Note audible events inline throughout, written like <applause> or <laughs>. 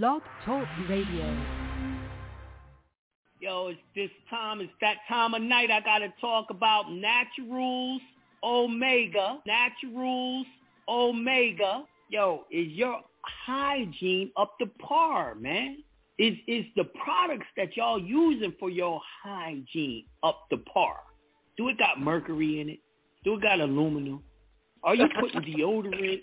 Blog Talk Radio. Yo, it's this time. It's that time of night. I gotta talk about Naturals Omega. Naturals Omega. Yo, is your hygiene up to par, man? Is is the products that y'all using for your hygiene up to par? Do it got mercury in it? Do it got aluminum? Are you putting <laughs> deodorant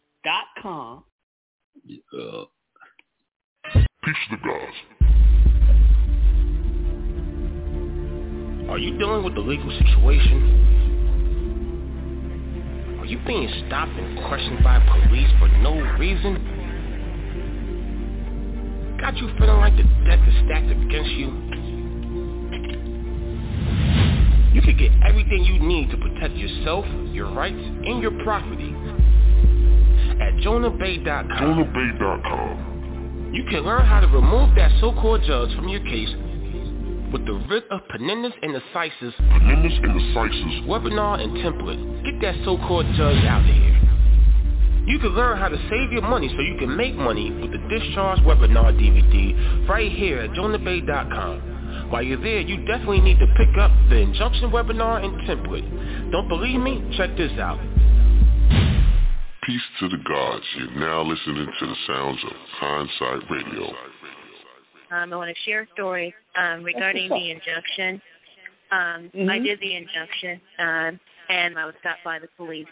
Uh, Peace to the gods. are you dealing with the legal situation? Are you being stopped and questioned by police for no reason? Got you feeling like the deck is stacked against you? You can get everything you need to protect yourself, your rights, and your property jonahbey.com. JonahBey.com. You can learn how to remove that so-called judge from your case with the writ of Penendus and the Cisis Penendus and the Cisis. webinar and template. Get that so-called judge out of here. You can learn how to save your money so you can make money with the Discharge Webinar DVD right here at jonahbey.com. While you're there, you definitely need to pick up the Injunction Webinar and template. Don't believe me? Check this out. Peace to the gods. You're now listening to the sounds of Hindsight Radio. Um, I want to share a story um, regarding the injunction. Um, I did the injunction, um, and I was stopped by the police.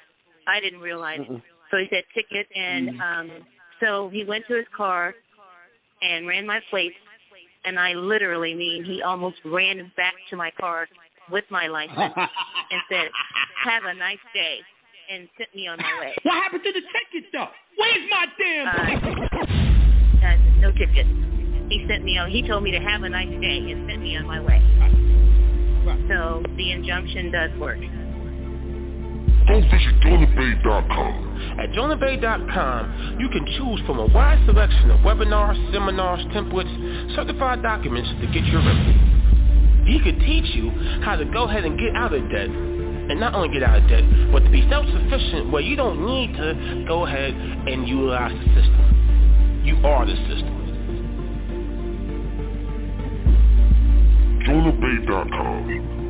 I didn't realize. It. So he said ticket, and um, so he went to his car and ran my plates, and I literally mean he almost ran back to my car with my license <laughs> and said, "Have a nice day," and sent me on my way. What happened to the ticket though? Where's my damn Uh, uh, no ticket. He sent me on. He told me to have a nice day and sent me on my way. So the injunction does work. Go visit JonahBey.com. At jonahbey.com, you can choose from a wide selection of webinars, seminars, templates, certified documents to get your remedy. He could teach you how to go ahead and get out of debt. And not only get out of debt, but to be self-sufficient where you don't need to go ahead and utilize the system. You are the system. JonahBey.com.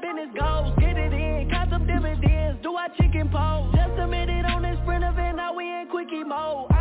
plans. Business goals. Get it in, count some dividends. Do our chicken pose. Just a minute on this sprint event. Now we in quickie mode.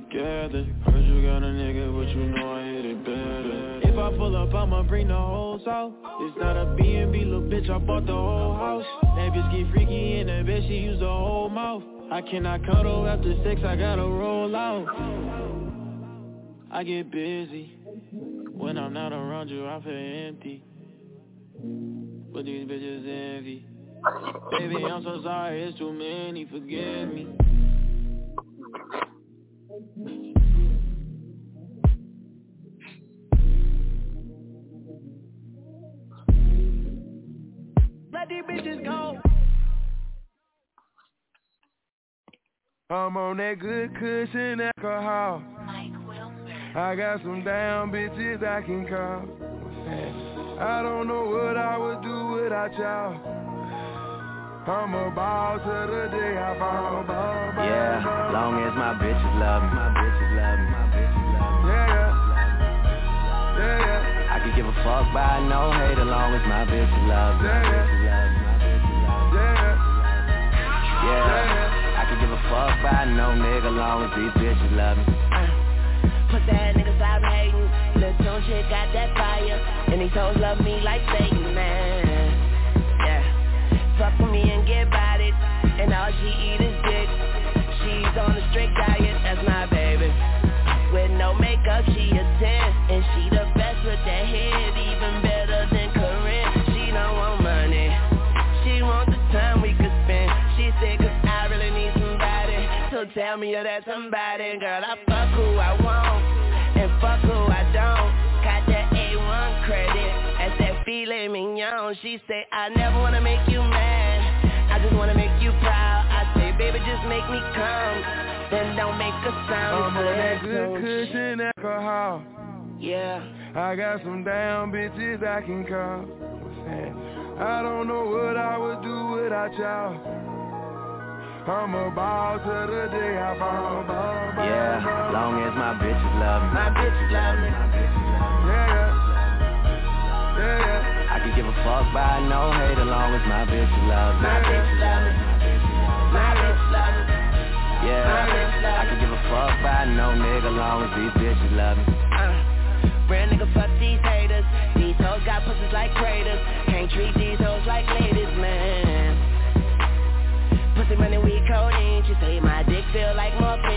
Together. Heard you got a nigga, but you know I hit it better. If I pull up, I'ma bring the whole south. It's not a B&B, little bitch, I bought the whole house. That bitch get freaky in that bed, she use the whole mouth. I cannot cuddle after sex, I gotta roll out. I get busy. When I'm not around you, I feel empty. But these bitches envy. Baby, I'm so sorry, it's too many, forgive me. Let these bitches go. I'm on that good cushion alcohol. I got some down bitches I can call. I don't know what I would do without y'all. I'm to the day I fall. Ball, ball, Yeah, long as my bitches love me, my bitches love me, my bitches love me. Yeah, yeah. Yeah, yeah. I could give a fuck by no hate as long as my bitches love me, Yeah, yeah. bitches love me, my bitches love me. Yeah, yeah. Yeah, I could give a fuck by no nigga long as these tell me you're that somebody. Girl, I fuck who I want. And fuck who I don't. Got that A1 credit. That's that filet mignon. She say, I never wanna make you mad. I just wanna make you proud. I say, baby, just make me come. Then don't make a sound. I'm on that good cushion alcohol. Yeah. I got some down bitches I can call. I don't know what I would do without y'all. I'm a ball to the day I fall. Ball, ball, Yeah, ball. long as my bitches love me, My bitches love me. Yeah, yeah. Yeah, yeah. I could give a fuck by no hate as long as my bitches love me. My bitches love me. My bitches love me. Yeah, I can give a fuck by no nigga long as these bitches love me. Uh, real nigga, fuck these haters. These hoes got pussies like craters. Can't treat these hoes like ladies, man. Pussy money, we codeine. She say my dick feel like morphine.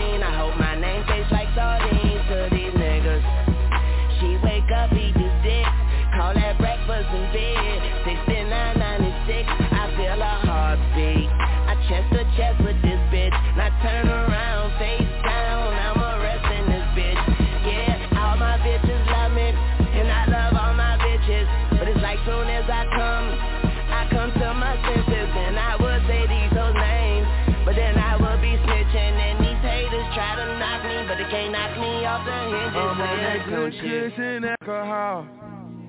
Shit. cushion alcohol.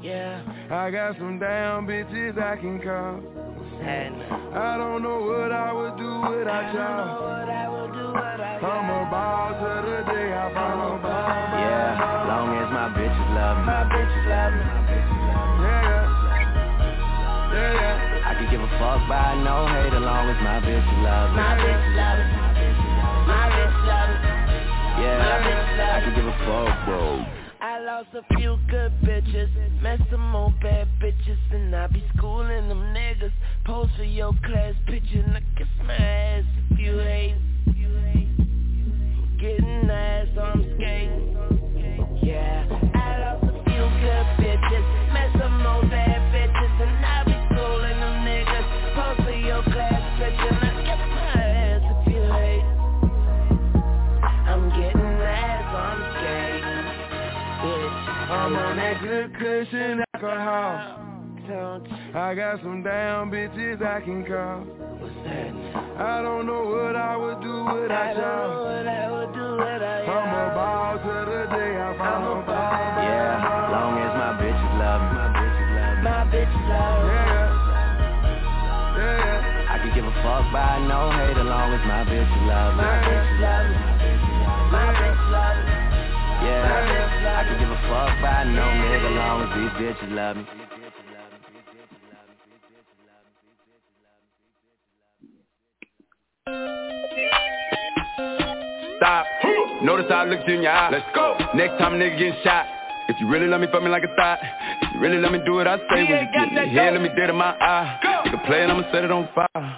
Yeah. I got some down bitches I can call. And I don't know what I would do without y'all. I will do, what I I'm a ball to the day I fall. Yeah, long as my bitches love me. My bitches love me. Yeah, yeah. I could give a fuck by no hate as long as my bitches love me. My bitches love me. My bitches love me. Yeah, I could give a fuck, bro. I lost a few good bitches, met some more bad bitches, and I be schooling them niggas. Post for your class picture, and I kiss my ass if you hate. Getting ass, I'm skating. Yeah, good alcohol. I got some damn bitches I can call. What's that? I don't know what I would do without y'all. I would do without y'all. I'm a ball to the day I I'm a fall. ball. Yeah, long as my bitches love me. My bitch love me. Yeah, yeah. I can give a fuck by no hate as long as my bitches love me. My bitch love me. My bitch love me. Yeah, I can give a fuck by no nigga long as these bitches love me. Stop. Notice how I looked you in your eye. Let's go. Next time a nigga getting shot. If you really love me, fuck me like a thought. If you really let me do what I say, when you get me here, let me dead in my eye. Nigga play it, I'ma set it on fire.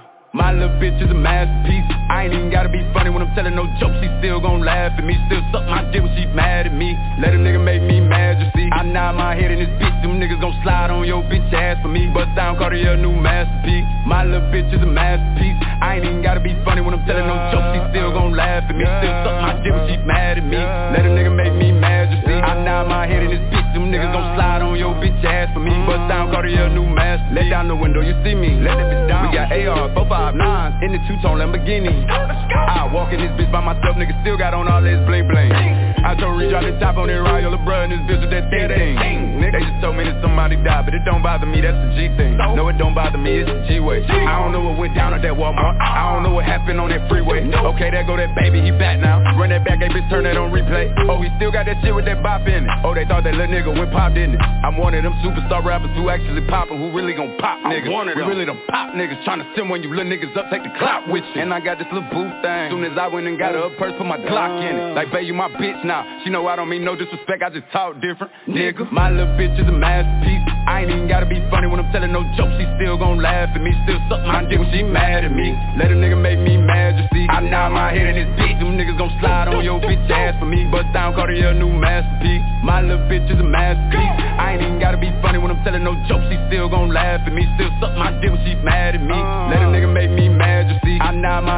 My little bitch is a masterpiece. I ain't even gotta be funny when I'm telling no jokes. She still gon' laugh at me. Still suck my dick when she mad at me. Let a nigga make me mad, you see. I nod my head in this bitch. Them niggas gon' slide on your bitch ass for me. Bust down Cartier, new masterpiece. My little bitch is a masterpiece. I ain't even gotta be funny when I'm telling no jokes. She still gon' laugh at me. Still suck my dick when she mad at me. Let a nigga make me mad, you see. I nod my head in this bitch. Them niggas gon' slide on your bitch ass for me. Bust down Cartier, new masterpiece. Let down the window, you see me. Let it bitch down. We got AR, 459 in the two-tone Lamborghini. I walk in this bitch by myself, nigga still got on all this bling bling. I told Reach out the top on that ride, your little brother and this bitch with that thing thing. Nigga, they just told me that somebody died, but it don't bother me, that's the G thing. No, it don't bother me, it's the G-way. I don't know what went down at that Walmart. I don't know what happened on that freeway. Okay, there go that baby, he back now. Run that back, hey bitch, turn that on replay. Oh, he still got that shit with that bop in it. Oh, they thought that little nigga went pop, didn't it? I'm one of them superstar rappers who actually poppin', who really gon' pop niggas. We really them pop niggas, tryna send when you little niggas up, take the clout with you. And I got this little booth thing. Soon as I went and got her a purse, put my Glock in it. Like, babe, you my bitch now. She know I don't mean no disrespect, I just talk different. Nigga, my little bitch is a masterpiece. I ain't even gotta be funny when I'm telling no jokes. She still gon' laugh at me, still suck my dick when she mad at me. Let a nigga make me mad, you see. I nod my head in this bitch. Them niggas gon' slide on your bitch ass for me. Bust down Cartier, new masterpiece. My little bitch is a masterpiece. I ain't even gotta be funny when I'm telling no jokes. She still gon' laugh at me, still suck my dick when she mad at me. Uh. Let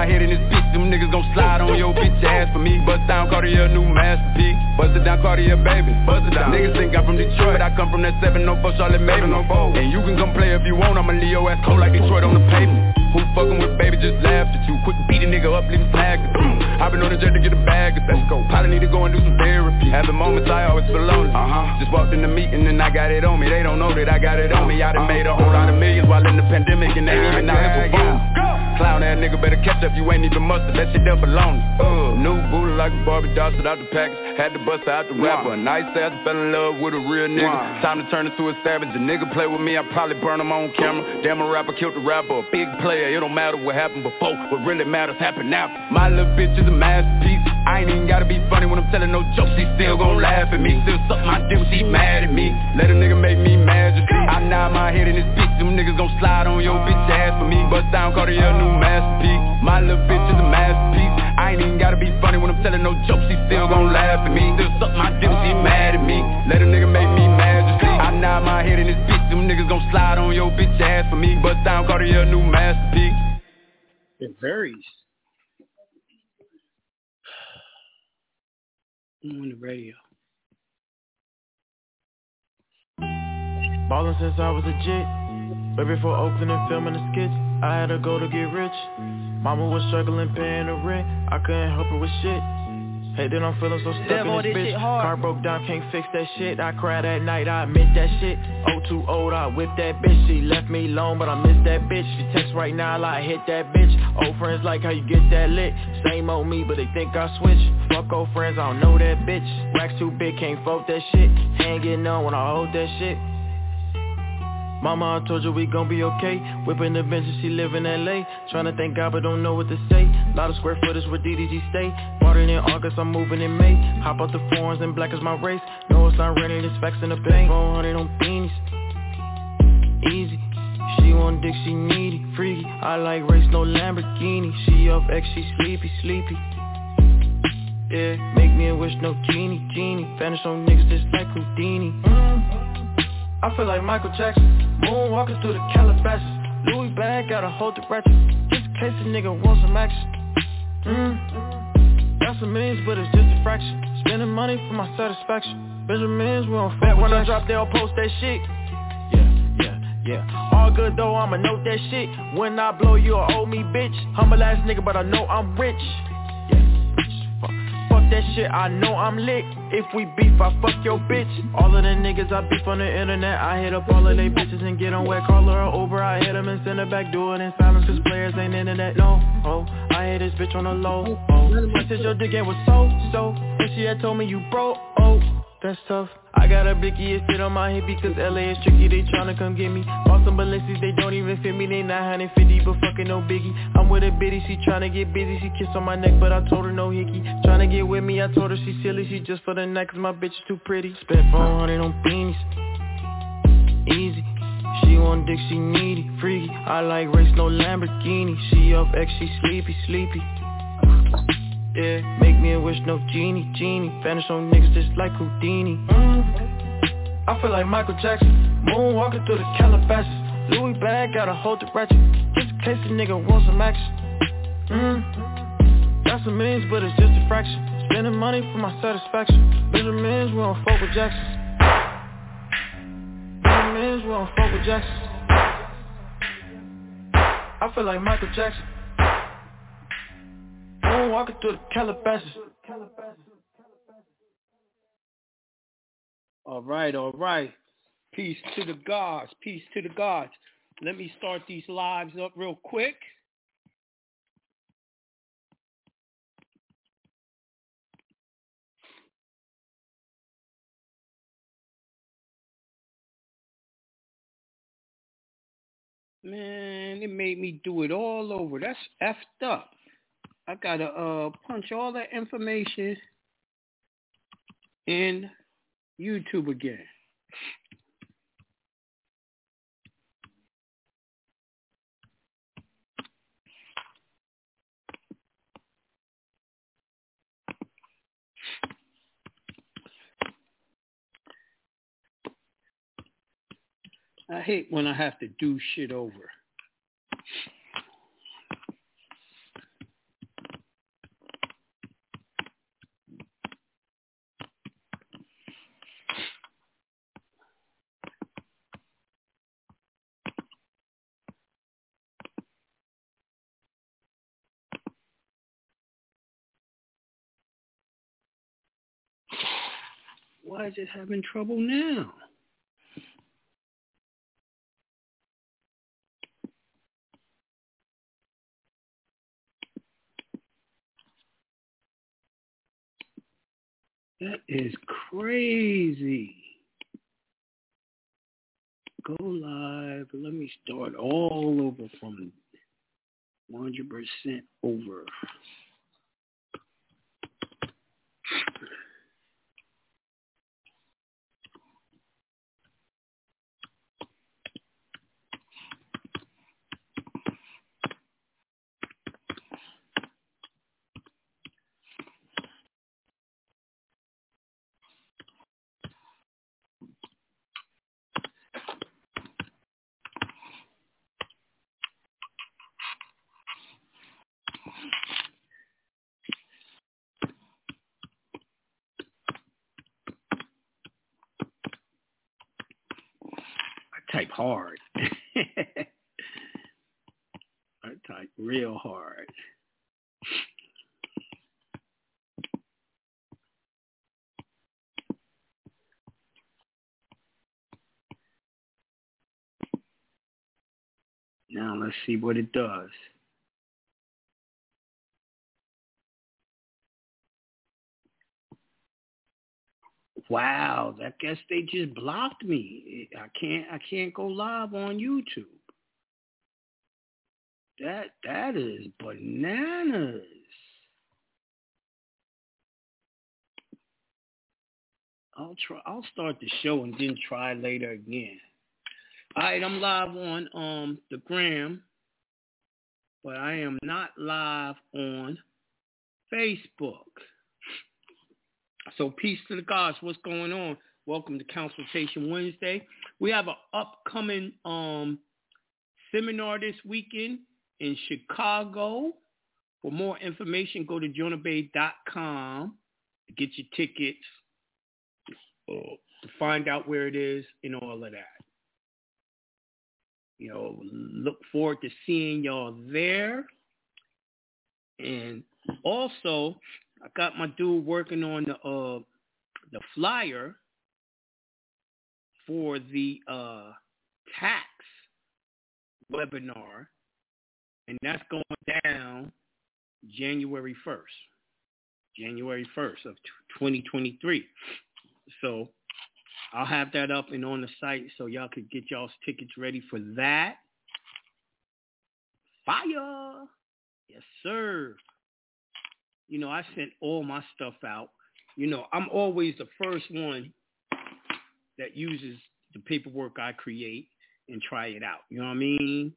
my head in this bitch. Them niggas gon' slide on your bitch ass for me. Bust down Cartier, new masterpiece. Bust it down Cartier, baby. Bust it down. Niggas think I'm from Detroit, but I come from that 704 Charlotte Maven. And you can come play if you want. I'ma leave your ass cold like Detroit on the pavement. Who fucking with baby just laughed at you Quick beat a nigga up, leave him tagged I've been on the jet to get a bag Let's go Probably need to go and do some therapy Having moments I always feel lonely Uh-huh Just walked in the meeting and I got it on me They don't know that I got it on me I done made a whole lot of millions while in the pandemic And they even out here for Clown ass nigga better catch up. You ain't even mustard That shit for lonely uh, New booty like a Barbie doll Shit out the package. Had to bust out the rapper. Nice ass fell in love with a real nigga. Time to turn into a savage. A nigga play with me I probably burn him on camera. Damn a rapper killed the rapper. A big player It don't matter what happened before. What really matters happened now My little bitch is a masterpiece. I ain't even gotta be funny when I'm telling no jokes. She still gon' laugh at me. Still suck my dick when she mad at me. Let a nigga make me mad. See I nod my head in this bitch Them niggas gon' slide on your bitch ass for me. Bust down Cartier new masterpiece My little bitch is a masterpiece I ain't even gotta be funny when I'm telling no jokes She still gon' laugh at me Still suck my dick when she mad at me Let a nigga make me mad you see I nod my head in this bitch Them niggas gon' slide on your bitch ass for me Bust down Cartier new masterpiece It varies. <sighs> I'm on the radio. Ballin' since I was a jit. Way before Oakland and filming the skits, I had to go to get rich. Mama was struggling paying the rent, I couldn't help her with shit. Hey, then I'm feeling so stuck in this this bitch. Car broke down, can't fix that shit. I cried at night, I admit that shit. Oh, too old, I whip that bitch. She left me alone, but I miss that bitch. She text right now, I like hit that bitch. Old friends like how you get that lit. Same old me, but they think I switch. Fuck old friends, I don't know that bitch. Racks too big, can't fuck that shit. Getting on when I hold that shit. Mama, I told you we gon' be okay. Whipping the bench and she live in L.A. Tryna thank God but don't know what to say. Lot of square footage where DDG stay. Starting in August, I'm moving in May. Hop out the foreigns and black is my race. No, it's not raining, it's facts in the paint 400 on beanies. Easy. She want dick, she needy, freaky. I like race, no Lamborghini. She up X, she sleepy, sleepy. Yeah, make me a wish, no genie, genie. Vanish on niggas just like Houdini. mm. I feel like Michael Jackson. Moonwalking through the Calabasas. Louis bag, gotta hold the ratchet. Just in case a nigga wants some action. Mm. Got some millions, but it's just a fraction. Spending money for my satisfaction. Benjamins, we on fuck when I drop, they'll post that shit. Yeah, yeah, yeah. all good though, I'ma note that shit. When I blow, you'll owe me, bitch. I'm a last nigga, but I know I'm rich. Yeah, fuck, fuck that shit, I know I'm lit. If we beef, I fuck your bitch. All of the niggas I beef on the internet I hit up all of they bitches and get on wet. Call her over, I hit them and send her back. Do it in silence, cause players ain't internet, no. Oh, I hit this bitch on the low, oh I said your dick game was so, so. And she had told me you broke, oh That's tough. I got a blicky, it fit on my hip because LA is tricky, they tryna come get me. Bought some Balenci's, they don't even fit me, they 950, but fucking no biggie. I'm with a bitty, she tryna get busy, she kiss on my neck, but I told her no hickey. Tryna get with me, I told her she silly, she just for the night cause my bitch too pretty. Spent 400 on beanies, easy. She want dick, she needy, freaky. I like race, no Lamborghini. She up X, she sleepy, sleepy yeah, make me a wish, no genie, genie. Vanish on niggas just like Houdini. Mm. I feel like Michael Jackson. Moonwalking through the Calabasas. Louis bag, gotta hold the ratchet. Just in case a nigga wants some action. Mm. Got some millions, but it's just a fraction. Spending money for my satisfaction. Benjamins, we don't fuck with Jackson Benjamins, we don't fuck with Jackson I feel like Michael Jackson walking through the Calabasas. All right, all right. Peace to the gods. Peace to the gods. Let me start these lives up real quick. Man, it made me do it all over. That's effed up. I gotta uh punch all that information in YouTube again. I hate when I have to do shit over. Why is having trouble now? That is crazy. Go live. Let me start all over from 100% over. type hard. <laughs> I type real hard. Now let's see what it does. Wow, I guess they just blocked me. I can't I can't go live on YouTube. That that is bananas. I'll try I'll start the show and then try later again. All right, I'm live on um the gram, but I am not live on Facebook. So peace to the gods. What's going on? Welcome to Consultation Wednesday. We have an upcoming um, seminar this weekend in Chicago. For more information, go to jonahbey.com to get your tickets, uh, to find out where it is and all of that. You know, look forward to seeing y'all there. And also, I got my dude working on the uh the flyer for the uh tax webinar and that's going down January 1st. January 1st of 2023. So I'll have that up and on the site so y'all could get y'all's tickets ready for that. Fire! Yes, sir you know, I sent all my stuff out. You know, I'm always the first one that uses the paperwork I create and try it out. You know what I mean?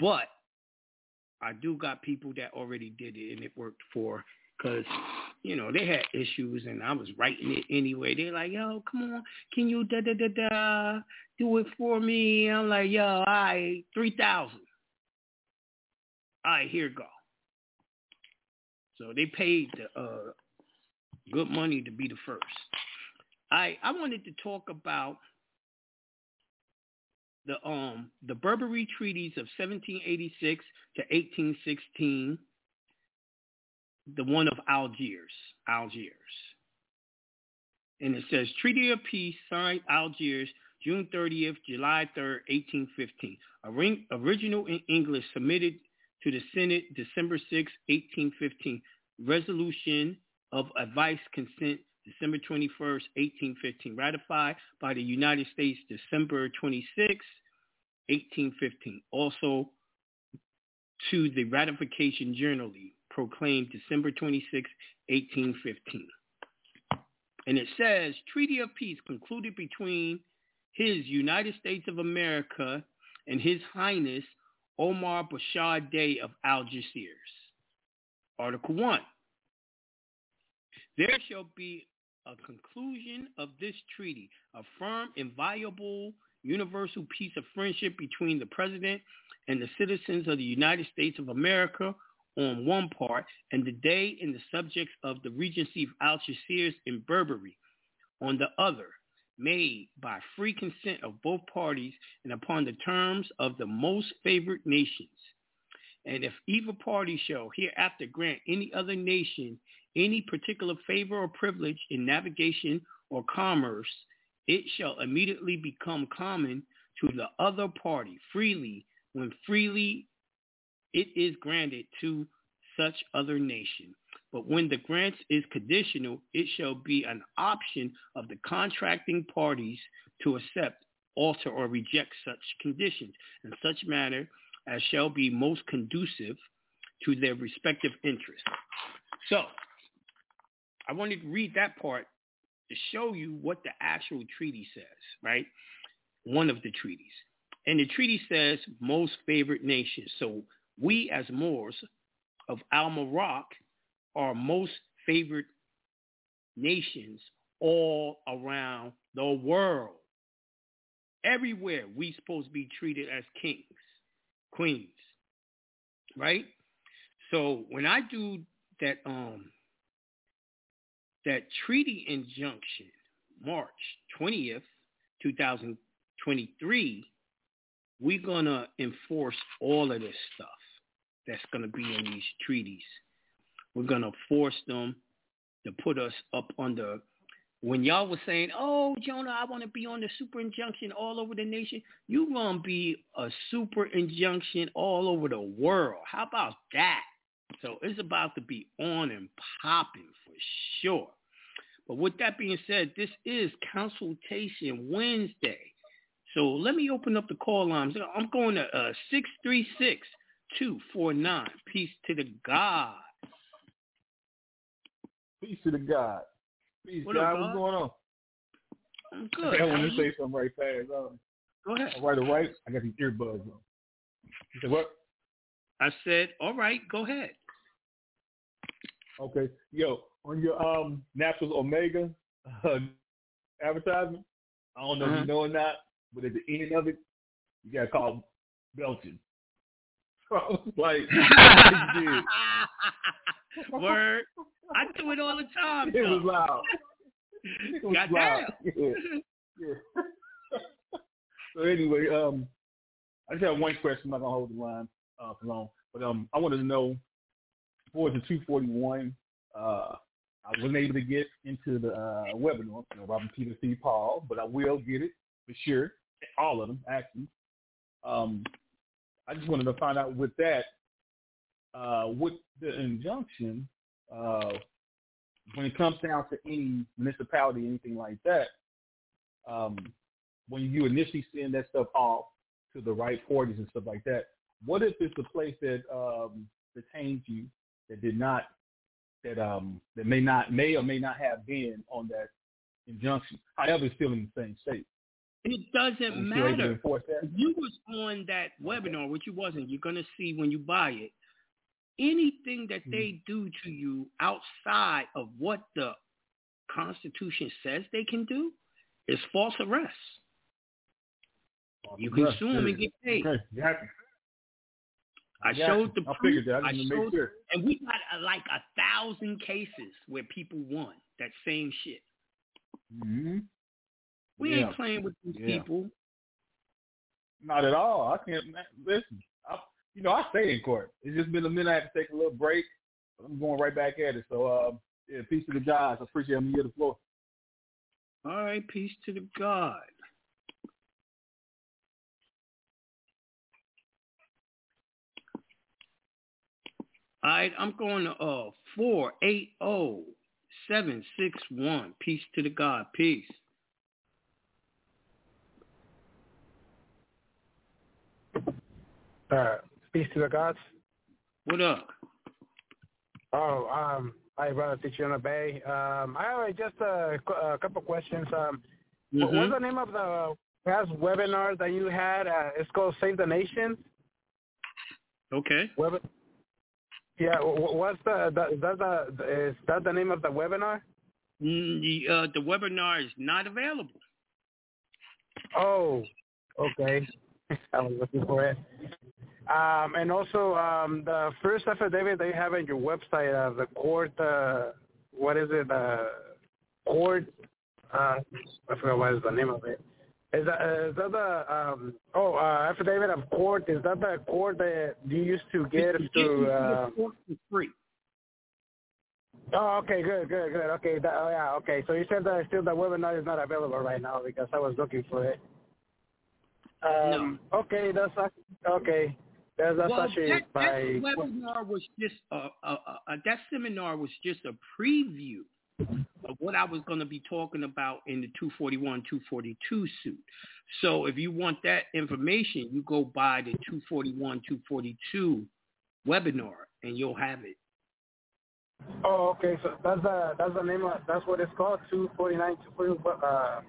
But I do got people that already did it and it worked for because you know they had issues and I was writing it anyway. They're like, "Yo, come on, can you da da da da do it for me?" I'm like, "Yo, all right, three thousand. All right, here go." So they paid the, uh, good money to be the first. I I wanted to talk about the um the Barbary treaties of 1786 to 1816, the one of Algiers, Algiers. And it says Treaty of Peace signed Algiers June 30th, July 3rd, 1815. original in English submitted to the Senate December 6, 1815. Resolution of advice consent December 21, 1815. Ratified by the United States December 26, 1815. Also to the ratification journally proclaimed December 26, 1815. And it says, Treaty of Peace concluded between His United States of America and His Highness Omar Bashaw Dey of Algiers. Article 1. There shall be a conclusion of this treaty, a firm, inviolable, universal peace of friendship between the President and the citizens of the United States of America on one part, and the Dey and the subjects of the Regency of Algiers in Barbary on the other, made by free consent of both parties and upon the terms of the most favored nations. And if either party shall hereafter grant any other nation any particular favor or privilege in navigation or commerce, it shall immediately become common to the other party freely when freely it is granted to such other nation. But when the grant is conditional, it shall be an option of the contracting parties to accept, alter, or reject such conditions in such manner as shall be most conducive to their respective interests. So I wanted to read that part to show you what the actual treaty says, right? One of the treaties. And the treaty says most favored nation. So we as Moors of Al-Marak are most favored nations all around the world. Everywhere we supposed to be treated as kings, queens, right? So when I do that um that treaty injunction, March 20th, 2023, we're going to enforce all of this stuff that's going to be in these treaties. We're going to force them to put us up under. When y'all was saying, oh, Jonah, I want to be on the super injunction all over the nation, you're going to be a super injunction all over the world. How about that? So it's about to be on and popping for sure. But with that being said, this is Consultation Wednesday. So let me open up the call lines. I'm going to uh, 636 249. Peace to the God. Peace to the God. Peace, what God. Up, What's going on? I'm good. I want to say something right fast. Um, Go ahead. Right, all right. I got these earbuds on. You said what? I said, all right, go ahead. Okay. Yo, on your um Naturals Omega uh, advertisement, I don't know uh-huh. if you know or not, but at the end of it, you got <laughs> called belching. like, <laughs> <laughs> Word. I do it all the time. It was loud. It was Goddamn. Yeah. yeah. so anyway, um, I just have one question. I'm not gonna hold the line uh, for long, but um, I wanted to know for the 241. Uh, I wasn't able to get into the uh, webinar, you know, Robin Peter C. Paul, but I will get it for sure. All of them, actually. Um, I just wanted to find out with that, uh, with the injunction, uh, when it comes down to any municipality, anything like that, um, when you initially send that stuff off to the right parties and stuff like that, what if it's a place that um, detains you that did not, that um, that may not, may or may not have been on that injunction, however, it's still in the same state? It doesn't You still able to matter. enforce that? If you was on that webinar, which you wasn't, you're gonna see when you buy it. Anything that they do to you outside of what the Constitution says they can do is false arrest. You can arrest, sue them and get paid. Okay, you have to. I showed the proof. I I just wanted to make showed, sure. and we got uh, like a thousand cases where people won that same shit. Mm-hmm. We Yeah. ain't playing with these Yeah. people. Not at all. I can't listen. I, you know, I stay in court. It's just been a minute. I had to take a little break. I'm going right back at it. So, uh, yeah, peace to the guys. I appreciate them. You the floor. All right, peace to the God. All right, I'm going to uh four eight zero seven six one. Peace to the God. Peace. Uh, peace to the gods. What up? Oh, um, hi, brother teacher Bey. Um, I have just a, a couple questions. Um, Mhm. what's the name of the past webinar that you had? Uh, it's called Save the Nation. Okay. Web- yeah, wh- wh- what's the, the is that the is that the name of the webinar? Mm, The uh, the webinar is not available. Oh, okay. <laughs> I was looking for it. Um, and also um, the first affidavit that you have on your website, uh, the court, uh, what is it? Uh, court, uh, I forgot what is the name of it. Is that, uh, is that the um, oh uh, affidavit of court? Is that the court that you used to get It's to? Uh, court for free. oh, okay, good, good, good. Okay, that, oh, yeah, okay. So you said that still the webinar is not available right now because I was looking for it. Um, Okay, that's okay. That's, that's well, that, that webinar was just a, a, a, a that seminar was just a preview of what I was going to be talking about in the 241, 242 suit. So if you want that information, you go buy the 241, 242 webinar, and you'll have it. Oh, okay. So that's the that's the name of that's what it's called. Two forty nine, two forty. Uh,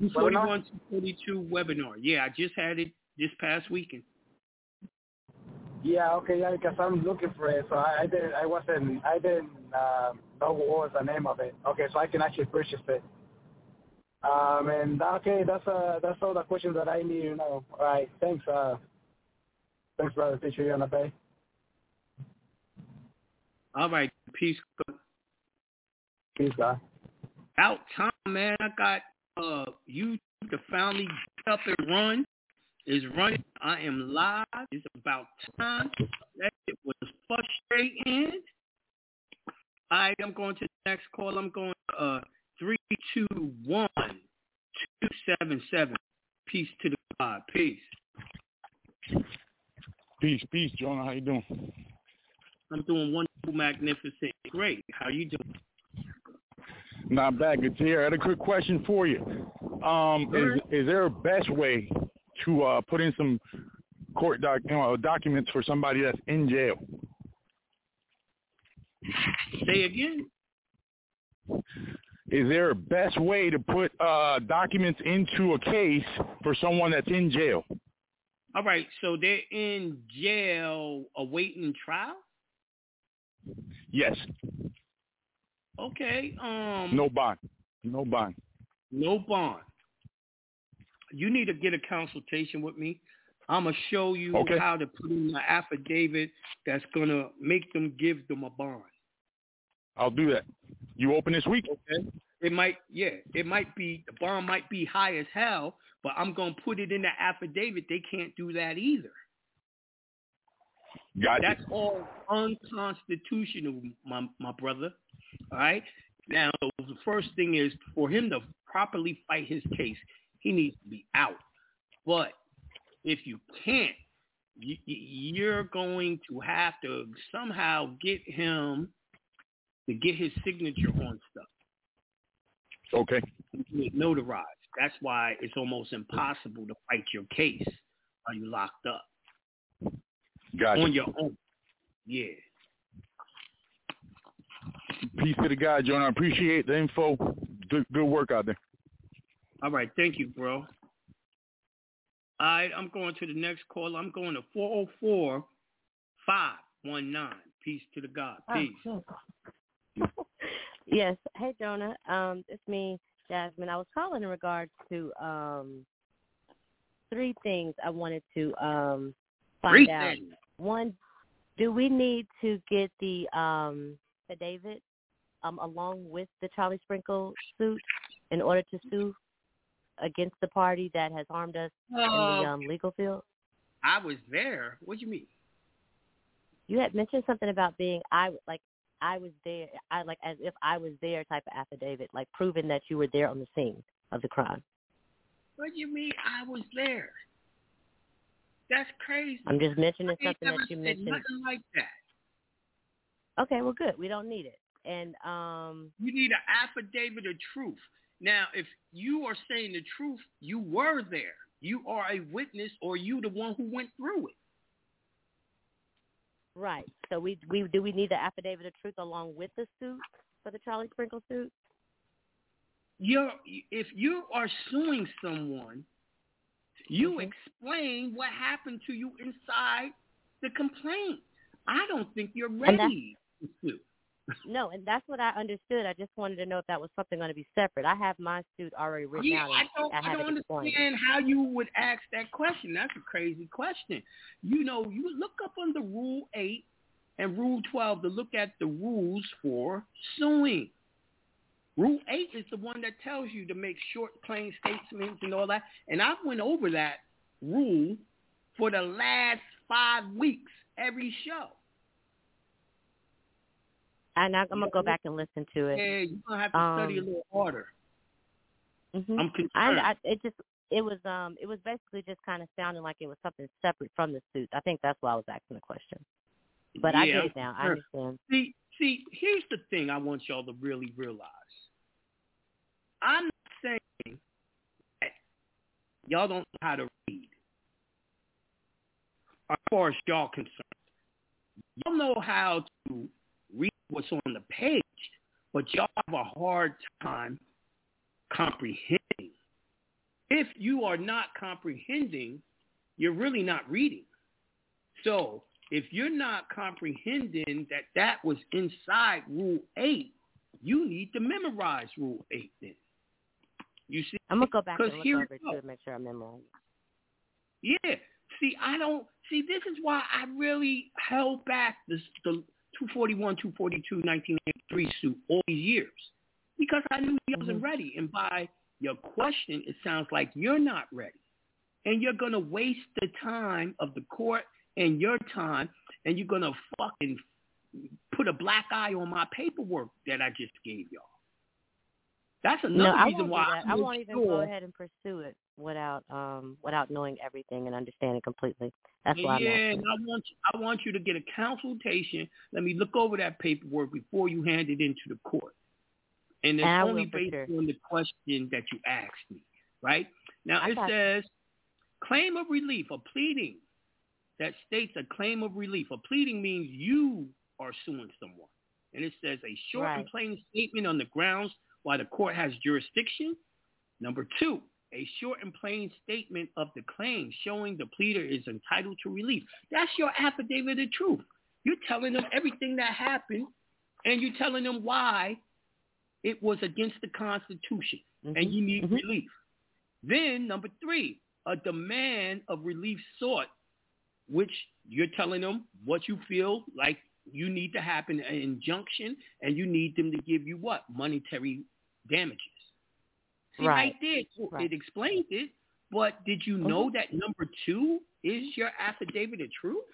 241, 242 webinar. Yeah, I just had it this past weekend. Yeah. Okay. Yeah. Because I'm looking for it, so I, I didn't. I wasn't. I didn't uh, know what was the name of it. Okay, so I can actually purchase it. Um. And okay, that's uh that's all the questions that I need to know. All right. Thanks. Uh. Thanks, brother. Teacher, you on the bay. All right, peace. Peace, God. Out time, man. I got uh you to finally get up and run. Is running. I am live. It's about time. That it was frustrating. All right, I'm going to the next call. I'm going to uh three two one two seven seven. Peace to the God. Peace. Peace, peace, Jonah. How you doing? I'm doing wonderful, magnificent, great. How you doing? Not bad, Gutierrez. I had a quick question for you. Um, is is there a best way to uh, put in some court doc, you know, documents for somebody that's in jail? Say again. Is there a best way to put uh, documents into a case for someone that's in jail? All right, so they're in jail awaiting trial. Yes. Okay. Um. No bond. No bond. No bond. You need to get a consultation with me. I'm gonna show you Okay. how to put in an affidavit that's gonna make them give them a bond. I'll do that. You open this week? Okay. It might, yeah, it might be the bond might be high as hell, but I'm gonna put it in the affidavit. They can't do that either. Gotcha. That's all unconstitutional, my my brother. All right. Now the first thing is for him to properly fight his case, he needs to be out. But if you can't, you, you're going to have to somehow get him to get his signature on stuff. Okay. Notarized. That's why it's almost impossible to fight your case while you're locked up Gotcha. on your own. Yeah. Peace to the guy, John. I appreciate the info. Good, good work out there. All right, thank you, bro. All right, I'm going to the next call. I'm going to 404 519. Peace to the God. Peace. <laughs> yes. Hey, Jonah. Um, it's me, Jasmine. I was calling in regards to um three things I wanted to um find Three out. things. One, do we need to get the um the David um along with the Charlie Sprinkle suit in order to sue against the party that has harmed us in the um legal field? I was there. What do you mean? You had mentioned something about being I like I was there. I like as if I was there type of affidavit, like proving that you were there on the scene of the crime. What do you mean I was there? That's crazy. I'm just mentioning something that you mentioned. Nothing like that. Okay, well, good. We don't need it. And um, You need an affidavit of truth. Now, if you are saying the truth, you were there. You are a witness, or you the one who went through it. right. So we we do we need the affidavit of truth along with the suit for the Charlie Sprinkle suit? You're, if you are suing someone, you mm-hmm. explain what happened to you inside the complaint. I don't think you're ready to sue. No, and that's what I understood. I just wanted to know if that was something going to be separate. I have my suit already written Yeah, out. I don't, I I don't it explained. understand how you would ask that question. That's a crazy question. You know, you look up under Rule 8 and Rule 12 to look at the rules for suing. Rule 8 is the one that tells you to make short, plain statements and all that. And I went over that rule for the last five weeks, every show. And I, I'm gonna go back and listen to it. Yeah, you're going to have to study a Um, little harder. Mhm. I'm concerned. I, I, it just it was um it was basically just kind of sounding like it was something separate from the suit. I think that's why I was asking the question. But I get it now. I understand. See, see, here's the thing I want y'all to really realize. I'm not saying that y'all don't know how to read. As far as y'all concerned. Y'all know how to what's on the page, but y'all have a hard time comprehending. If you are not comprehending, you're really not reading. So if you're not comprehending that that was inside Rule 8, you need to memorize Rule 8 then. You see? I'm gonna go back and look over we it go. too and make sure I memorize. Yeah. See, I don't see. This is why I really held back this the 241, 242, 1983 suit all these years because I knew he wasn't mm-hmm. ready. And by your question, it sounds like you're not ready, and you're gonna waste the time of the court and your time, and you're gonna fucking put a black eye on my paperwork that I just gave y'all. That's another no, reason why. I won't even sure- go ahead and pursue it without um without knowing everything and understanding completely. That's why I'm yeah, asking. and I want you, I want you to get a consultation. Let me look over that paperwork before you hand it into the court. And it's and only based sure. on the question that you asked me, right? Now I it says claim of relief, a pleading that states a claim of relief. A pleading means you are suing someone. And it says a short right. and plain statement on the grounds why the court has jurisdiction. Number two, a short and plain statement of the claim showing the pleader is entitled to relief. That's your affidavit of truth. You're telling them everything that happened and you're telling them why it was against the Constitution mm-hmm. and you need mm-hmm. relief. Then number three, a demand of relief sought, which you're telling them what you feel like you need to happen, an injunction, and you need them to give you what? Monetary damages. See, right, right there, right. it explains it, but did you know mm-hmm. that number two is your affidavit of truth?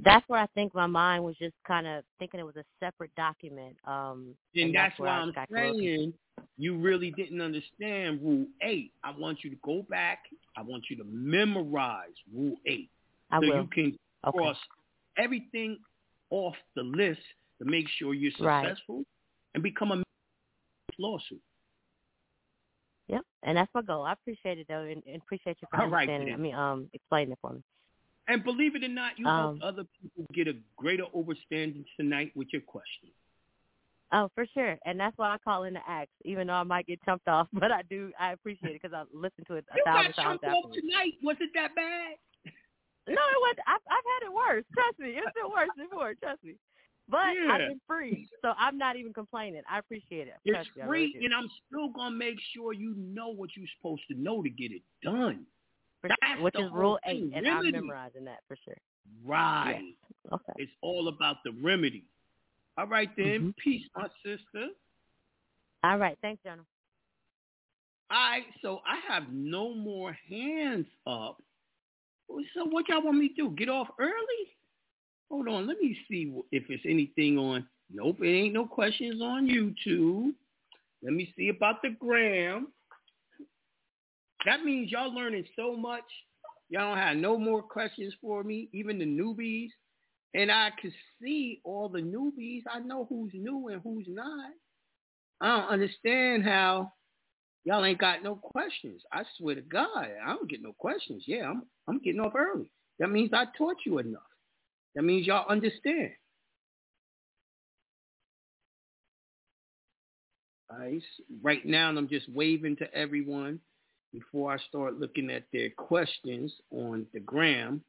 That's where I think my mind was just kind of thinking it was a separate document. Um, and, and that's, that's why I'm saying you really didn't understand Rule 8. I want you to go back. I want you to memorize Rule 8. I so will. you can okay. cross everything off the list to make sure you're successful right. and become a lawsuit. Yep, and that's my goal. I appreciate it though, and, and appreciate you for All right, understanding. I mean, um, explaining it for me. And believe it or not, you um, help other people get a greater understanding tonight with your question. Oh, for sure, and that's why I call in the axe, even though I might get jumped off. <laughs> But I do, I appreciate it because I listened to it a you thousand got times. jumped off tonight. Was it that bad? No, it was. I've, I've had it worse. Trust me, it's been worse before. Trust me. But yeah. I've been free, so I'm not even complaining. I appreciate it. It's Trust free, and I'm still gonna make sure you know what you're supposed to know to get it done. That's. Which is Rule Eight, and remedy. I'm memorizing that for sure. Right. Okay. It's all about the remedy. All right then. Mm-hmm. Peace, my sister. All right. Thanks, Jonah. All right. So I have no more hands up. So what y'all want me to do? Get off early? Hold on. Let me see if it's anything on. Nope. It ain't no questions on YouTube. Let me see about the gram. That means y'all learning so much. Y'all don't have no more questions for me, even the newbies. And I can see all the newbies. I know who's new and who's not. I don't understand how y'all ain't got no questions. I swear to God, I don't get no questions. Yeah, I'm I'm getting off early. That means I taught you enough. That means y'all understand. Right. Right now, I'm just waving to everyone before I start looking at their questions on the gram.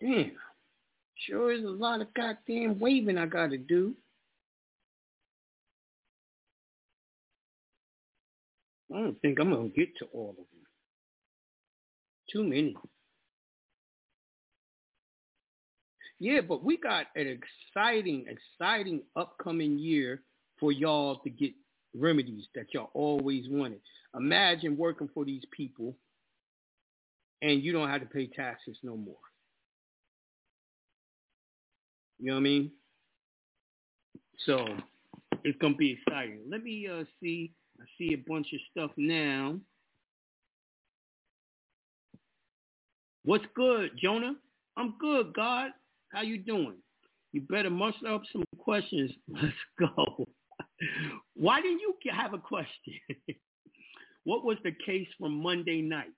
Damn. Sure is a lot of goddamn waving I got to do. I don't think I'm going to get to all of them. Too many. Yeah, but we got an exciting, exciting upcoming year for y'all to get remedies that y'all always wanted. Imagine working for these people and you don't have to pay taxes no more. You know what I mean? So it's gonna be exciting. Let me uh, see. I see a bunch of stuff now. What's good, Jonah? I'm good, God. How you doing? You better muster up some questions. <laughs> Let's go. Why didn't you have a question? <laughs> what was the case from Monday night?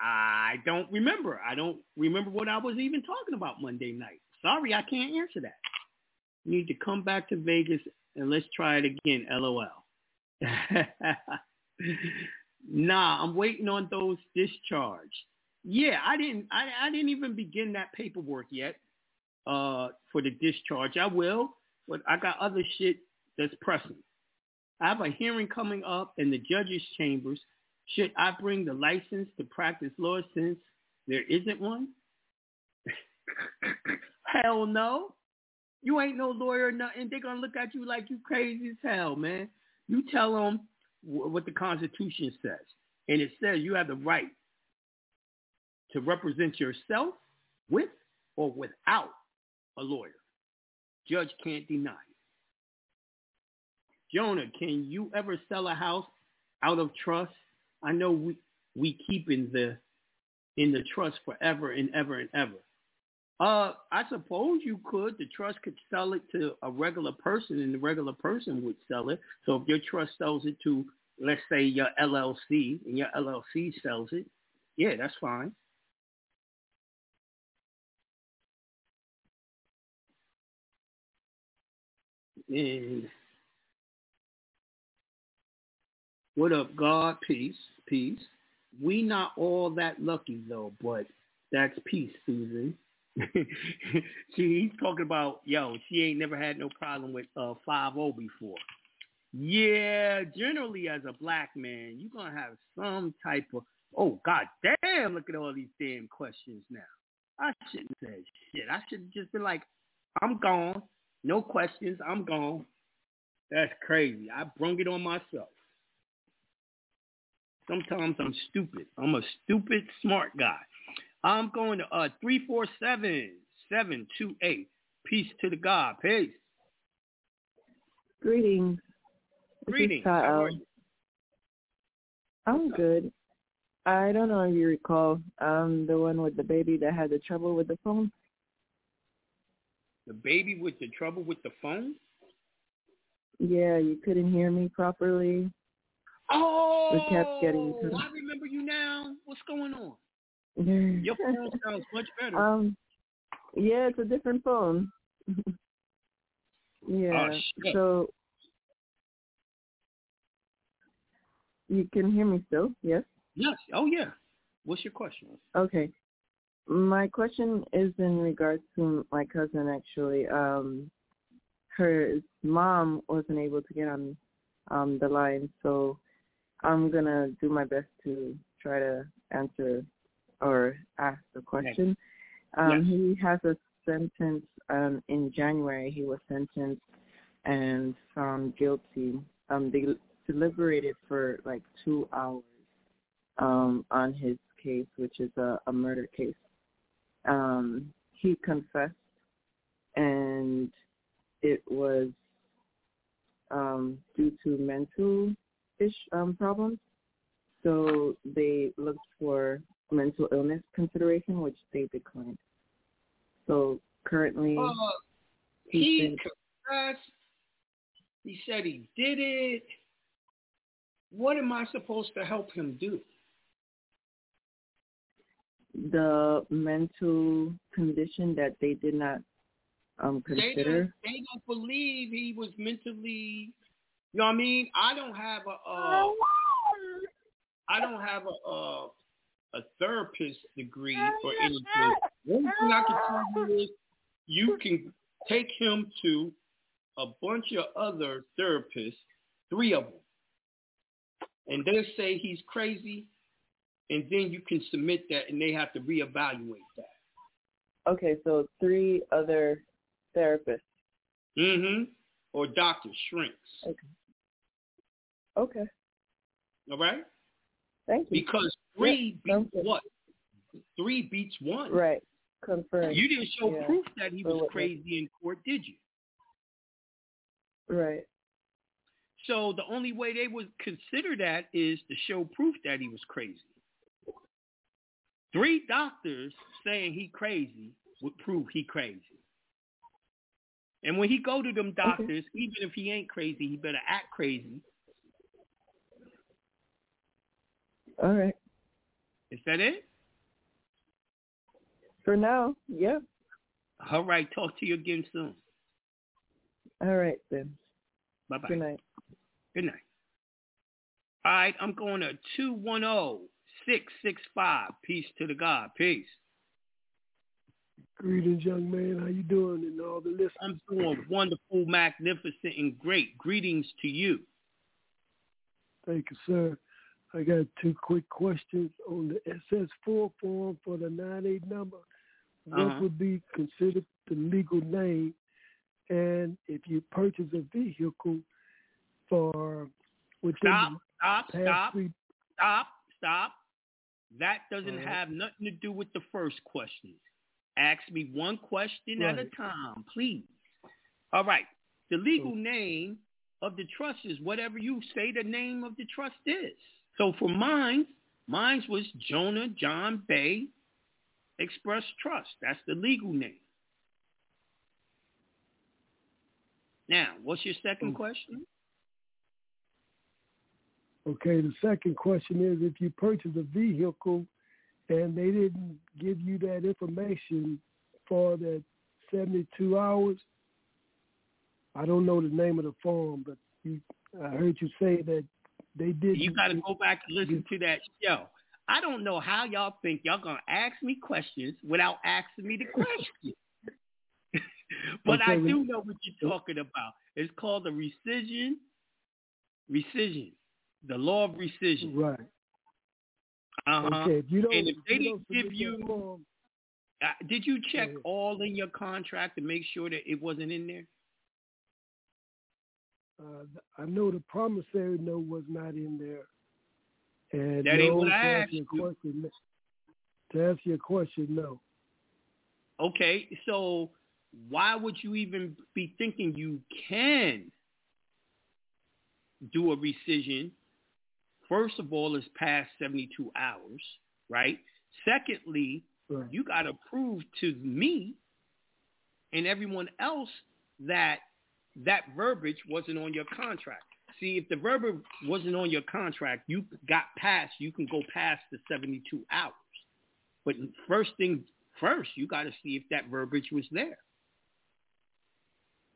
I don't remember. I don't remember what I was even talking about Monday night. Sorry, I can't answer that. Need to come back to Vegas and let's try it again. LOL. <laughs> nah, I'm waiting on those discharge. Yeah, I didn't. I, I didn't even begin that paperwork yet uh, for the discharge. I will, but I got other shit that's pressing. I have a hearing coming up in the judges' chambers. Should I bring the license to practice law since there isn't one? <laughs> hell no. You ain't no lawyer or nothing. They're going to look at you like you crazy as hell, man. You tell them what the Constitution says. And it says you have the right to represent yourself with or without a lawyer. Judge can't deny it. Jonah, can you ever sell a house out of trust? I know we we keeping the in the trust forever and ever and ever. Uh, I suppose you could. The trust could sell it to a regular person, and the regular person would sell it. So if your trust sells it to, let's say, your LLC, and your LLC sells it, yeah, that's fine. And what up, God? Peace, peace. We not all that lucky though, but that's peace, Susan. <laughs> See, he's talking about, yo, she ain't never had no problem with uh 5 before. Yeah, generally as a black man, you're gonna have some type of oh god damn, look at all these damn questions now. I shouldn't say shit. I should just been like, I'm gone. No questions, I'm gone. That's crazy. I brung it on myself. Sometimes I'm stupid. I'm a stupid smart guy. I'm going to uh three four seven seven two eight. Peace to the God. Peace. Greetings. Greetings. How are you? I'm good. I don't know if you recall, um, the one with the baby that had the trouble with the phone. The baby with the trouble with the phone? Yeah, you couldn't hear me properly. Oh, we kept getting. I remember you now. What's going on? Your <laughs> phone sounds much better. Um, yeah, it's a different phone. <laughs> yeah. Oh, so you can hear me still? Yes. Yes. Oh, yeah. What's your question? Okay. My question is in regards to my cousin. Actually, um, her mom wasn't able to get on um, the line, so I'm gonna do my best to try to answer or ask the question. Um, Yes. He has a sentence um, in January. He was sentenced and found guilty. Um, they deliberated for like two hours um, on his case, which is a, a murder case. Um, he confessed, and it was um, due to mental ish um, problems. So they looked for mental illness consideration, which they declined. So currently, Uh, he's he been- confessed. He said he did it. What am I supposed to help him do? the mental condition that they did not um, They consider. don't, they don't believe he was mentally. You know what I mean? I don't have a. Uh, I don't have a. Uh, a therapist degree or anything. One thing I can tell you is you can take him to a bunch of other therapists, three of them, and they'll say he's crazy, and then you can submit that, and they have to reevaluate that. Okay, so three other therapists. Mm-hmm. Or doctor shrinks. Okay. Okay. All right? Thank you. Because three Yeah, beats what? Three beats one. Right. Confirmed. You didn't show Yeah. proof that he was crazy in court, did you? Right. So the only way they would consider that is to show proof that he was crazy. Three doctors saying he crazy would prove he crazy. And when he go to them doctors, even if he ain't crazy, he better act crazy. All right. Is that it? For now, yeah. All right. Talk to you again soon. All right then. Bye bye. Good night. Good night. All right, I'm going to 210-665. Peace to the God. Peace. Greetings, young man. How you doing? And all the listeners. I'm doing wonderful, magnificent, and great. Greetings to you. Thank you, sir. I got two quick questions on the SS4 form for the 98 number. What Uh-huh. would be considered the legal name? And if you purchase a vehicle for within Stop, stop, stop, three stop, stop. That doesn't right. have nothing to do with the first question. Ask me one question at a time, please. All right. The legal name of the trust is whatever you say the name of the trust is. So for mine, Mine was Jonah John Bey Express Trust. That's the legal name. Now, what's your second oh. question? Okay, the second question is if you purchase a vehicle and they didn't give you that information for that 72 hours, I don't know the name of the form, but you, I heard you say that they did. You got to go back and listen to that show. I don't know how y'all think y'all gonna ask me questions without asking me the question. <laughs> but okay, I do know what you're talking about. It's called the rescission. Rescission. The law of rescission. Right. Uh-huh. Okay. If you don't, and if they didn't give you, uh, did you check all in your contract to make sure that it wasn't in there? Uh, I know the promissory note was not in there. And that no, ain't what I to asked you. Question, to answer your question, no. Okay, so why would you even be thinking you can do a rescission? First of all, it's past 72 hours, right? Secondly, right. you got to prove to me and everyone else that that verbiage wasn't on your contract. See, if the verbiage wasn't on your contract, you got past, you can go past the 72 hours. But first thing first, you got to see if that verbiage was there.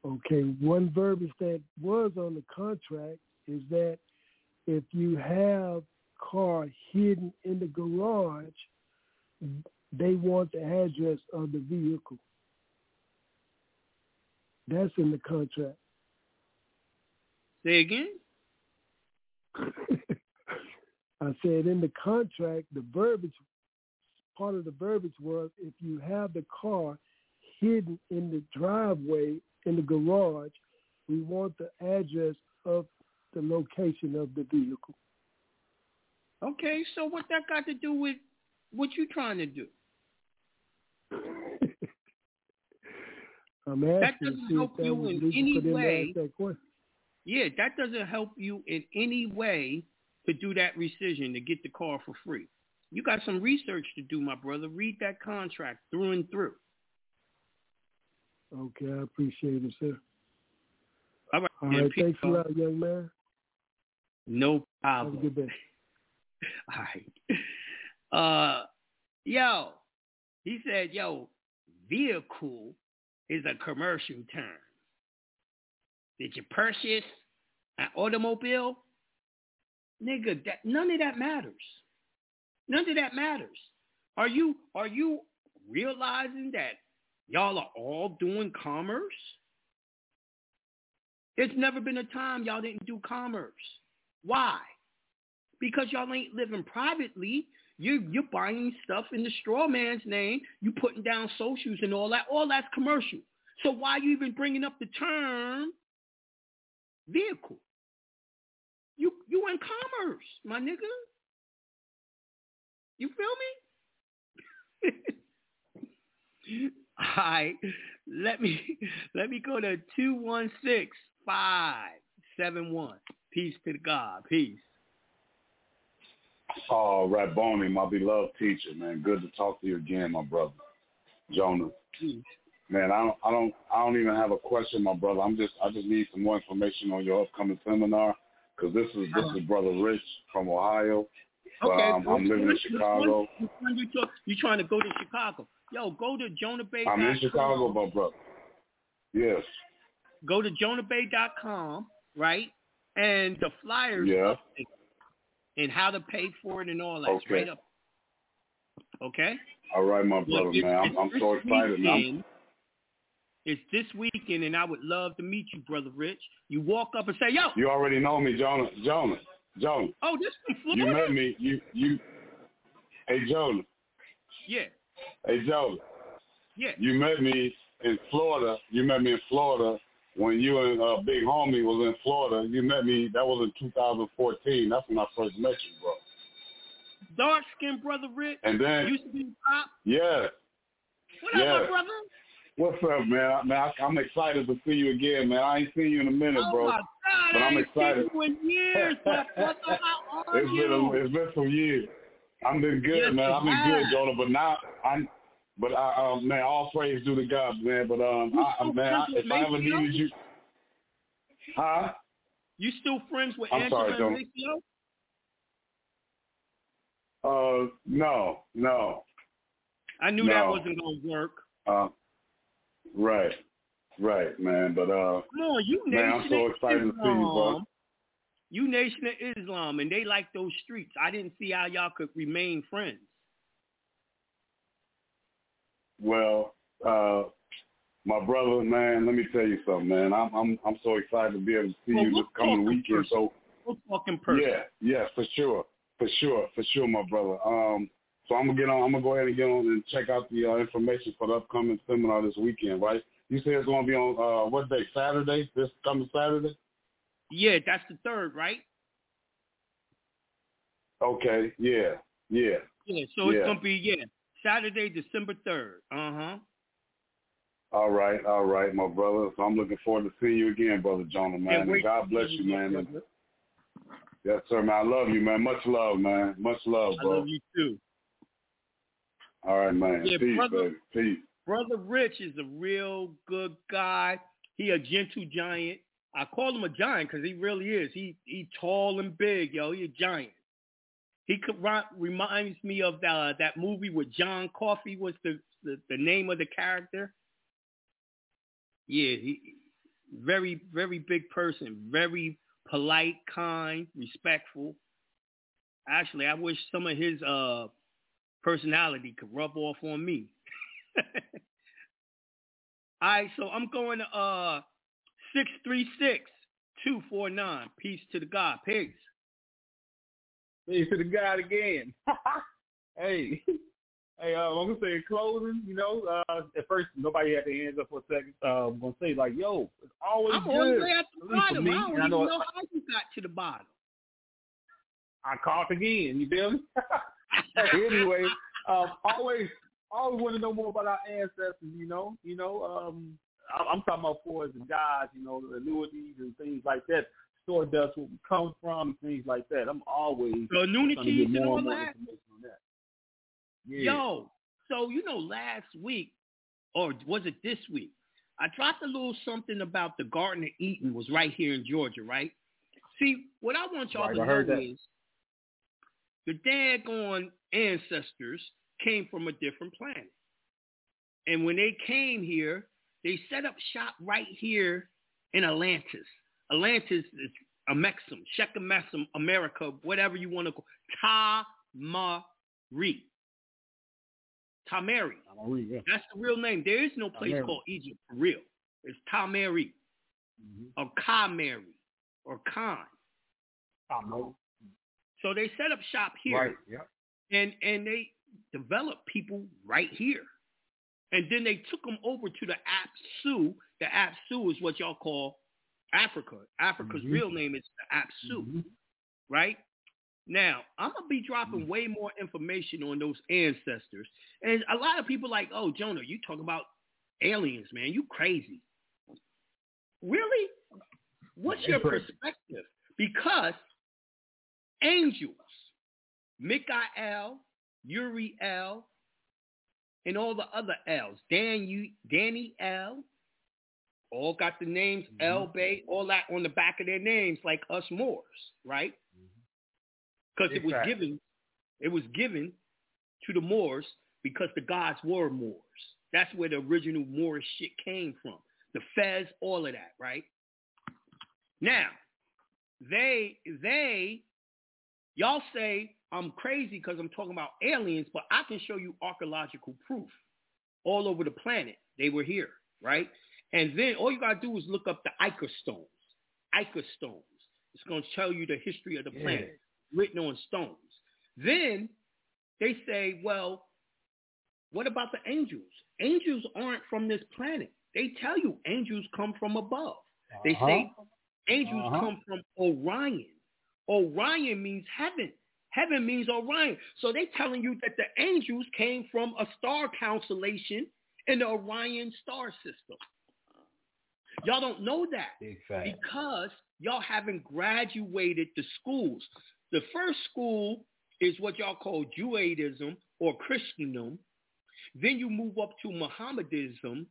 Okay, one verbiage that was on the contract is that if you have car hidden in the garage, they want the address of the vehicle. That's in the contract. Say again? <laughs> I said in the contract, the verbiage, part of the verbiage was if you have the car hidden in the driveway in the garage, we want the address of the location of the vehicle. Okay, so what that got to do with what you trying to do? I'm asking that doesn't help you in any way. that. Yeah, that doesn't help you in any way to do that rescission to get the car for free. You got some research to do, my brother. Read that contract through and through. Okay, I appreciate it, sir. All right. All man, thanks a lot, young man. No Have problem. a good day. <laughs> All right. Uh, yo, he said, yo, vehicle is a commercial term. Did you purchase an automobile? Nigga, that, none of that matters. None of that matters. Are you are you realizing that y'all are all doing commerce? There's never been a time y'all didn't do commerce. Why? Because y'all ain't living privately. You you're buying stuff in the straw man's name. You putting down socials and all that. All that's commercial. So why are you even bringing up the term vehicle? You you in commerce, my nigga. You feel me? <laughs> All right. Let me let me go to two one six five seven one. Peace to the God. Peace. Oh, Rabboni, my beloved teacher, man. Good to talk to you again, my brother. Jonah. Man, I don't I don't I don't even have a question, my brother. I'm just I just need some more information on your upcoming seminar because this is this is brother Rich from Ohio. Okay, um, I'm living in Chicago. you, trying to go to Chicago? Yo, go to JonahBey. I'm in Chicago, my brother. Yes. Go to JonahBey.com, right? And the flyers Yeah. up there, and how to pay for it and all that. Okay. right up. Okay. All right, my brother, man. I'm, I'm so excited, weekend. It's this weekend, and I would love to meet you, brother Rich. You walk up and say, "Yo, You already know me, Jonah. Jonah. Jonah. oh, this from You met me. You you. Hey, Jonah. Yeah, Hey, Jonah. yeah. You met me in Florida. You met me in Florida when you and uh, Big Homie was in Florida. You met me. That was in 2014. That's when I first met you, bro. Dark skinned brother Rich. And then- used to be pop. Yeah. What Yeah. up, my brother? What's up, man? Man, I, I'm excited to see you again, man. I ain't seen you in a minute, oh bro. my God, but I I'm excited. seen you in years, <laughs> brother. How are It's you? been a, it's been some years. I'm been good, Yes, man. I've been good, Jonah. But now I'm, but I, um, man, all praise due to God, man. But um, I, man, I, if I ever needed you, huh? You still friends with I'm Angela sorry, Jonah. Uh, no, no. I knew that wasn't gonna work. Uh, right, right, man. But uh, Come on, you man, I'm so excited to see you, bro. You nation of Islam, and they like those streets. I didn't see how y'all could remain friends. Well, uh, my brother, man, let me tell you something, man. I'm I'm I'm so excited to be able to see Well, you this coming weekend. person. So We'll talk in person. yeah, yeah, for sure, for sure, for sure, my brother. Um, so I'm gonna get on. I'm gonna go ahead and get on and check out the uh, information for the upcoming seminar this weekend, right? You said it's gonna be on uh, what day? Saturday. This coming Saturday. Yeah, that's the third, right? Okay. Yeah. Yeah. Yeah, so Yeah. it's gonna be yeah Saturday, December third. Uh huh. All right, all right, my brother. So I'm looking forward to seeing you again, brother Jonah, man. And God bless you, man. And- Yes, sir, man. I love you, man. Much love, man. Much love, bro. I love you too. All right, man. Yeah, Peace, brother. baby. Peace. Brother Rich is a real good guy. He a gentle giant. I call him a giant because he really is. He he tall and big, yo. He a giant. He could reminds me of the, that movie with John Coffey was the, the the name of the character. Yeah, he very very big person, very polite, kind, respectful. Actually, I wish some of his uh personality could rub off on me. <laughs> All right, so I'm going to uh. Peace to the God. Peace. To the God again. <laughs> hey, hey, uh, I'm gonna say in closing. You know, uh, at first nobody had their hands up for a second. Uh, I'm gonna say like, yo, it's always I'm good. the at the at least for bottom. me. I don't even I know, know how you got to the bottom. I caught again. You feel me? <laughs> anyway, um, always, always want to know more about our ancestors. You know, you know, um, I'm talking about for the gods. You know, the annuities and things like that. Store dust where we come from, things like that. I'm always The trying to get more and more that? information on that. Yeah. Yo, so you know last week, or was it this week? I dropped a little something about the Garden of Eden was right here in Georgia, right? See, what I want y'all Right, to know is the daggone ancestors came from a different planet. And when they came here, they set up shop right here in Atlantis. Atlantis is a Amexum, Shechamexum, America, whatever you want to call Tamari. Tamari. Tamari, yeah. That's the real name. There is no place Tamari. called Egypt for real. It's Tamari mm-hmm. or Kamari or Khan. Tamari. So they set up shop here. Right. Yeah. and and they developed people right here. And then they took them over to the Apsu. The Apsu is what y'all call Africa. Africa's Mhm. real name is the Apsu, Mhm. right? Now, I'm going to be dropping way more information on those ancestors. And a lot of people like, oh, Jonah, you talk about aliens, man. You crazy. Really? What's your perspective? Because angels, Mikael, Uriel, and all the other L's, Dan, you, Danny L, all got the names mm-hmm. L Bey, all that on the back of their names, like us Moors, right? Mm-hmm. Because it was given, it was given to the Moors because the gods were Moors. That's where the original Moorish shit came from. The Fez, all of that, right? Now, they they y'all say I'm crazy because I'm talking about aliens, but I can show you archaeological proof all over the planet. They were here, right? And then all you gotta do is look up the Ica stones. Ica stones. It's gonna tell you the history of the Yeah. planet written on stones. Then they say, well, what about the angels? Angels aren't from this planet. They tell you angels come from above. They say Uh-huh. angels Uh-huh. come from Orion. Orion means heaven. Heaven means Orion. So they telling you that the angels came from a star constellation in the Orion star system. Y'all don't know that fact. because y'all haven't graduated the schools. The first school is what y'all call Judaism or Christendom. Then you move up to Mohammedanism,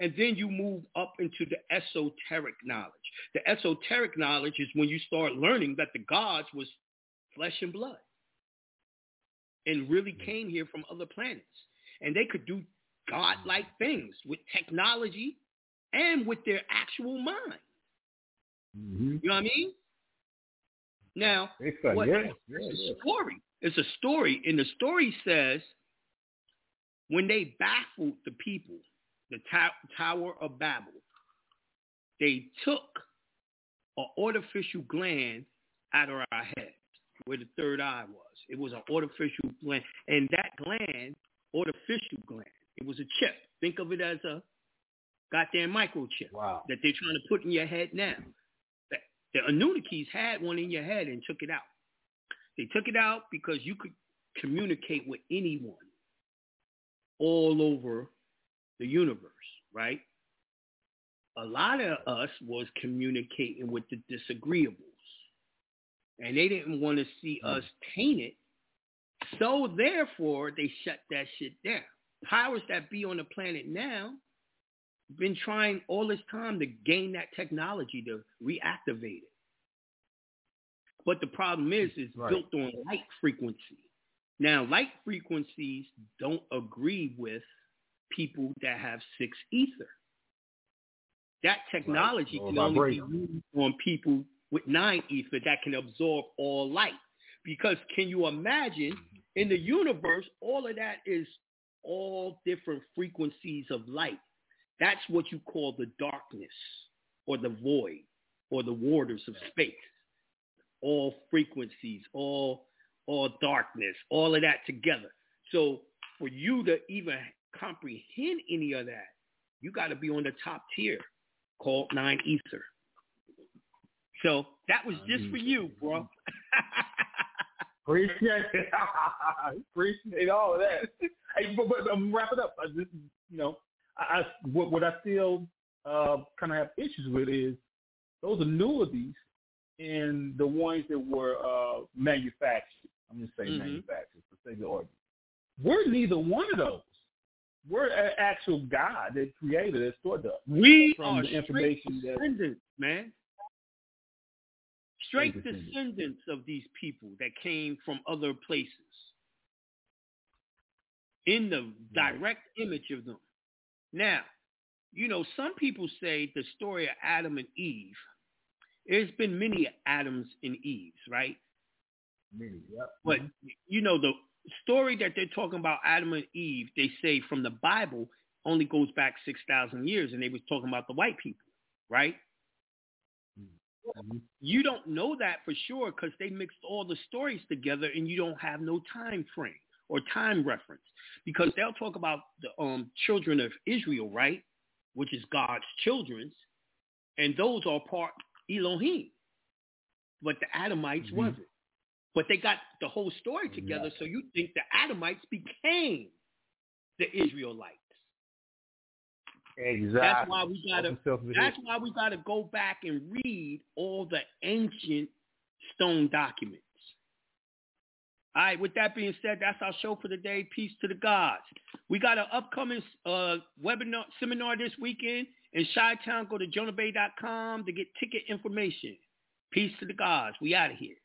and then you move up into the esoteric knowledge. The esoteric knowledge is when you start learning that the gods was flesh and blood and really Mm-hmm. came here from other planets. And they could do godlike things with technology and with their actual mind. Mm-hmm. You know what I mean? Now, It's like, what, yeah, it's yeah, a story. It's a story, and the story says when they baffled the people, the Tower of Babel, they took an artificial gland out of our head where the third eye was. It was an artificial gland, and that gland, artificial gland, it was a chip. Think of it as a goddamn microchip wow. that they're trying to put in your head now. The, the Anunnakis had one in your head and took it out. They took it out because you could communicate with anyone all over the universe, right? A lot of us was communicating with the disagreeables. And they didn't want to see hmm. us tainted. So therefore, they shut that shit down. Powers that be on the planet now been trying all this time to gain that technology to reactivate it. But the problem is, it's Right. built on light frequency. Now, light frequencies don't agree with people that have six ether. That technology Or can only be used on people with nine ether that can absorb all light. Because can you imagine mm-hmm. in the universe, all of that is all different frequencies of light. That's what you call the darkness or the void or the waters of space. All frequencies, all all darkness, all of that together. So for you to even comprehend any of that, you got to be on the top tier called nine ether. So that was just for you, bro. <laughs> Appreciate it. <laughs> Appreciate all of that. Hey, but, but um, wrap it up. I just, you know, I, what, what I still uh, kind of have issues with is those annuities and the ones that were uh, manufactured. I'm just saying Mhm. manufactured for sake of argument. We're neither one of those. We're an actual God that created that stored us. We from are the straight information that descendants, man. Straight Straight descendants. descendants of these people that came from other places. In the direct image of them. Now, you know, some people say the story of Adam and Eve. There's been many Adams and Eves, right? Many, yep. But mm-hmm. you know, the story that they're talking about Adam and Eve, they say from the Bible only goes back six thousand years, and they was talking about the white people, right? Mm-hmm. You don't know that for sure because they mixed all the stories together, and you don't have no time frame or time reference because they'll talk about the um, children of Israel, right, which is God's children's, and those are part Elohim, but the Adamites wasn't. But they got the whole story together, so you think the Adamites became the Israelites. Exactly. That's why we gotta. That's why we gotta go back and read all the ancient stone documents. All right. With that being said, that's our show for the day. Peace to the gods. We got an upcoming uh, webinar seminar this weekend in Chi Town. Go to jonahbey.com to get ticket information. Peace to the gods. We out of here.